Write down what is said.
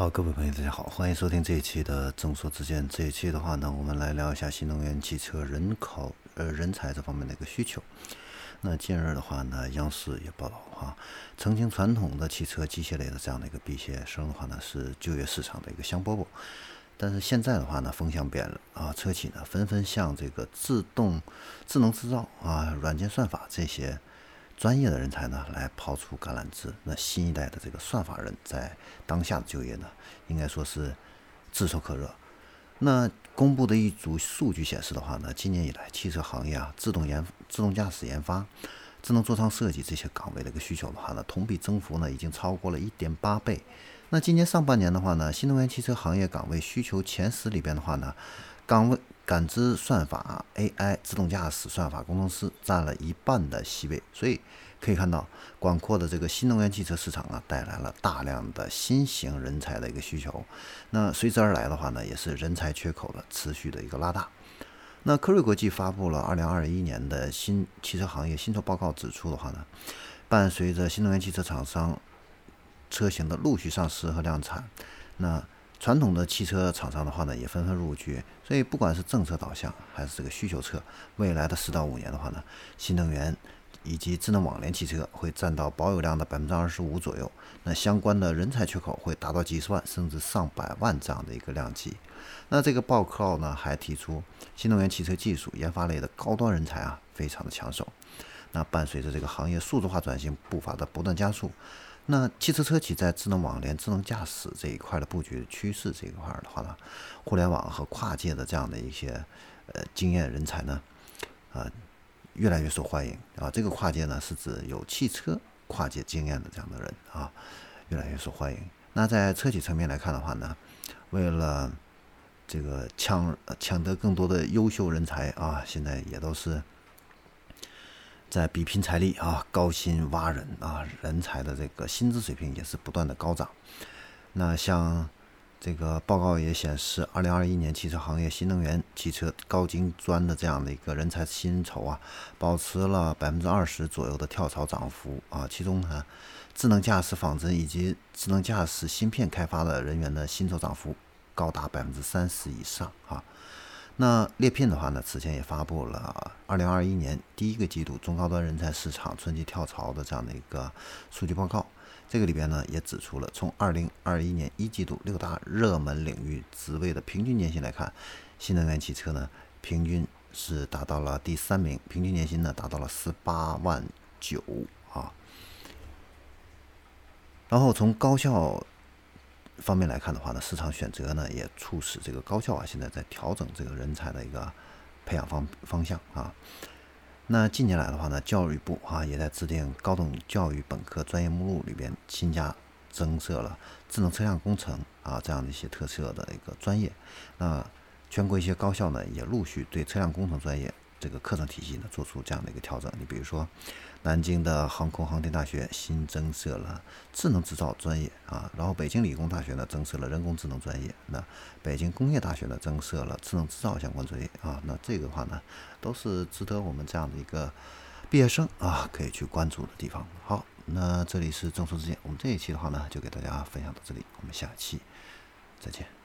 好，各位朋友，大家好，欢迎收听这一期的众说之见。这一期的话呢，我们来聊一下新能源汽车人口呃人才这方面的一个需求。那近日的话呢，央视也报道哈，曾经传统的汽车机械类的这样的一个毕业生的话呢，是就业市场的一个香饽饽。但是现在的话呢，风向变了啊，车企呢纷纷向这个自动智能制造啊、软件算法这些。专业的人才呢，来抛出橄榄枝。那新一代的这个算法人在当下的就业呢，应该说是炙手可热。那公布的一组数据显示的话呢，今年以来汽车行业啊，自动研、自动驾驶研发、智能座舱设计这些岗位的一个需求的话呢，同比增幅呢已经超过了一点八倍。那今年上半年的话呢，新能源汽车行业岗位需求前十里边的话呢，岗位感知算法、AI、自动驾驶算法工程师占了一半的席位，所以可以看到，广阔的这个新能源汽车市场啊，带来了大量的新型人才的一个需求。那随之而来的话呢，也是人才缺口的持续的一个拉大。那科瑞国际发布了二零二一年的新汽车行业薪酬报告，指出的话呢，伴随着新能源汽车厂商车型的陆续上市和量产，那传统的汽车厂商的话呢，也纷纷入局。所以，不管是政策导向还是这个需求侧，未来的四到五年的话呢，新能源以及智能网联汽车会占到保有量的百分之二十五左右。那相关的人才缺口会达到几十万甚至上百万这样的一个量级。那这个报告呢，还提出新能源汽车技术研发类的高端人才啊，非常的抢手。那伴随着这个行业数字化转型步伐的不断加速。那汽车车企在智能网联、智能驾驶这一块的布局趋势这一块的话呢，互联网和跨界的这样的一些呃经验人才呢，啊越来越受欢迎啊。这个跨界呢是指有汽车跨界经验的这样的人啊，越来越受欢迎。那在车企层面来看的话呢，为了这个抢抢得更多的优秀人才啊，现在也都是。在比拼财力啊，高薪挖人啊，人才的这个薪资水平也是不断的高涨。那像这个报告也显示，二零二一年汽车行业新能源汽车高精专的这样的一个人才薪酬啊，保持了百分之二十左右的跳槽涨幅啊。其中呢，智能驾驶仿真以及智能驾驶芯片开发的人员的薪酬涨幅高达百分之三十以上啊。那猎聘的话呢，此前也发布了二零二一年第一个季度中高端人才市场春季跳槽的这样的一个数据报告。这个里边呢，也指出了从二零二一年一季度六大热门领域职位的平均年薪来看，新能源汽车呢，平均是达到了第三名，平均年薪呢达到了十八万九啊。然后从高校。方面来看的话呢，市场选择呢也促使这个高校啊现在在调整这个人才的一个培养方方向啊。那近年来的话呢，教育部啊也在制定高等教育本科专业目录里边新加增设了智能车辆工程啊这样的一些特色的一个专业。那全国一些高校呢也陆续对车辆工程专业。这个课程体系呢，做出这样的一个调整。你比如说，南京的航空航天大学新增设了智能制造专业啊，然后北京理工大学呢增设了人工智能专业，那北京工业大学呢增设了智能制造相关专业啊。那这个的话呢，都是值得我们这样的一个毕业生啊可以去关注的地方。好，那这里是众说之见，我们这一期的话呢，就给大家分享到这里，我们下期再见。